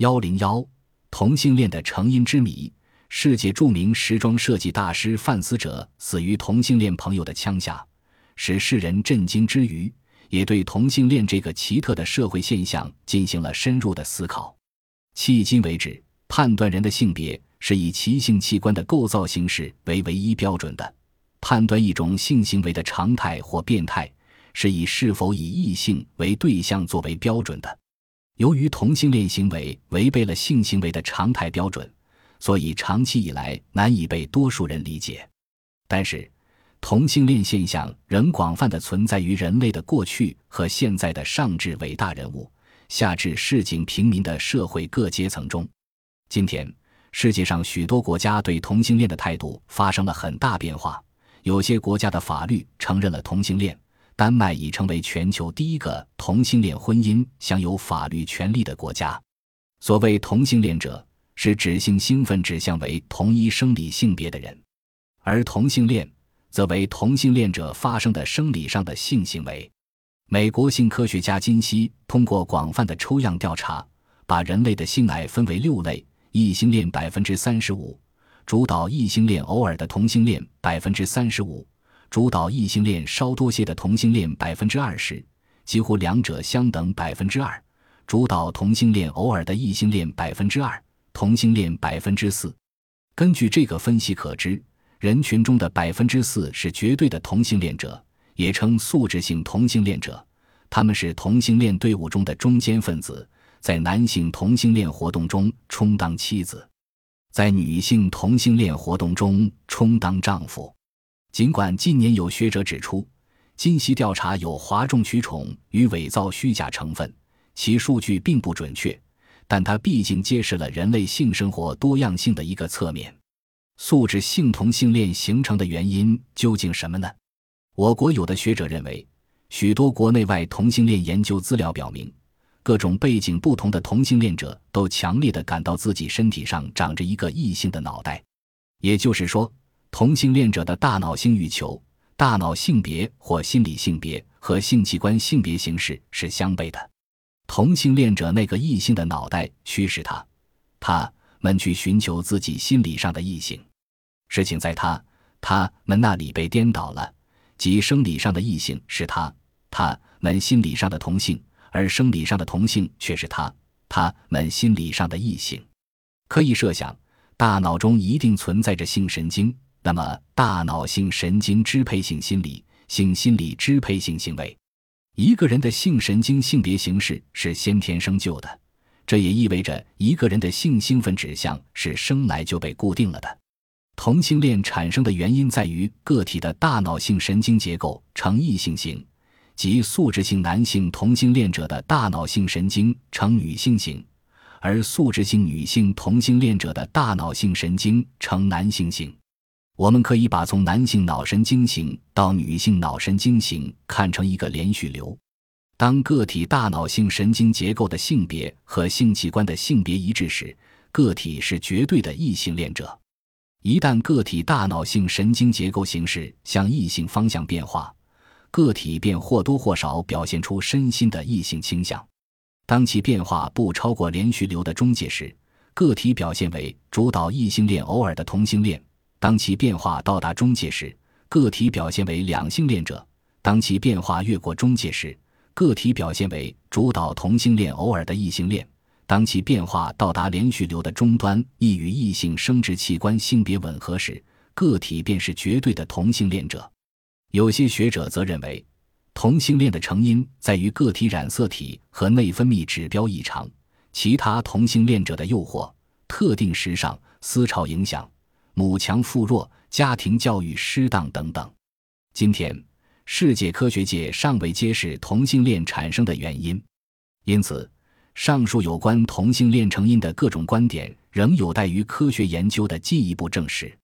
幺零幺，同性恋的成因之谜。世界著名时装设计大师范思哲死于同性恋朋友的枪下，使世人震惊之余，也对同性恋这个奇特的社会现象进行了深入的思考。迄今为止，判断人的性别是以其性器官的构造形式为唯一标准的；判断一种性行为的常态或变态，是以是否以异性为对象作为标准的。由于同性恋行为违背了性行为的常态标准，所以长期以来难以被多数人理解。但是，同性恋现象仍广泛的存在于人类的过去和现在的上至伟大人物、下至市井平民的社会各阶层中。今天，世界上许多国家对同性恋的态度发生了很大变化，有些国家的法律承认了同性恋。丹麦已成为全球第一个同性恋婚姻享有法律权利的国家。所谓同性恋者，是指性兴奋指向为同一生理性别的人，而同性恋则为同性恋者发生的生理上的性行为。美国性科学家金希通过广泛的抽样调查，把人类的性爱分为六类：异性恋百分之三十五，主导异性恋偶尔的同性恋百分之三十五。主导异性恋稍多些的同性恋百分之二十，几乎两者相等百分之二；主导同性恋偶尔的异性恋百分之二，同性恋百分之四。根据这个分析可知，人群中的百分之四是绝对的同性恋者，也称素质性同性恋者。他们是同性恋队伍中的中坚分子，在男性同性恋活动中充当妻子，在女性同性恋活动中充当丈夫。尽管近年有学者指出，今昔调查有哗众取宠与伪造虚假成分，其数据并不准确，但它毕竟揭示了人类性生活多样性的一个侧面。素质性同性恋形成的原因究竟什么呢？我国有的学者认为，许多国内外同性恋研究资料表明，各种背景不同的同性恋者都强烈的感到自己身体上长着一个异性的脑袋，也就是说。同性恋者的大脑性欲求、大脑性别或心理性别和性器官性别形式是相悖的。同性恋者那个异性的脑袋驱使他、他们去寻求自己心理上的异性。事情在他、他们那里被颠倒了，即生理上的异性是他、他们心理上的同性，而生理上的同性却是他、他们心理上的异性。可以设想，大脑中一定存在着性神经。那么，大脑性神经支配性心理，性心理支配性行为。一个人的性神经性别形式是先天生就的，这也意味着一个人的性兴奋指向是生来就被固定了的。同性恋产生的原因在于个体的大脑性神经结构呈异性型，即素质性男性同性恋者的大脑性神经呈女性型，而素质性女性同性恋者的大脑性神经呈男性型。我们可以把从男性脑神经型到女性脑神经型看成一个连续流。当个体大脑性神经结构的性别和性器官的性别一致时，个体是绝对的异性恋者。一旦个体大脑性神经结构形式向异性方向变化，个体便或多或少表现出身心的异性倾向。当其变化不超过连续流的中介时，个体表现为主导异性恋偶尔的同性恋。当其变化到达中介时，个体表现为两性恋者；当其变化越过中介时，个体表现为主导同性恋偶尔的异性恋；当其变化到达连续流的终端，亦与异性生殖器官性别吻合时，个体便是绝对的同性恋者。有些学者则认为，同性恋的成因在于个体染色体和内分泌指标异常，其他同性恋者的诱惑、特定时尚、思潮影响。母强父弱、家庭教育失当等等。今天，世界科学界尚未揭示同性恋产生的原因，因此，上述有关同性恋成因的各种观点仍有待于科学研究的进一步证实。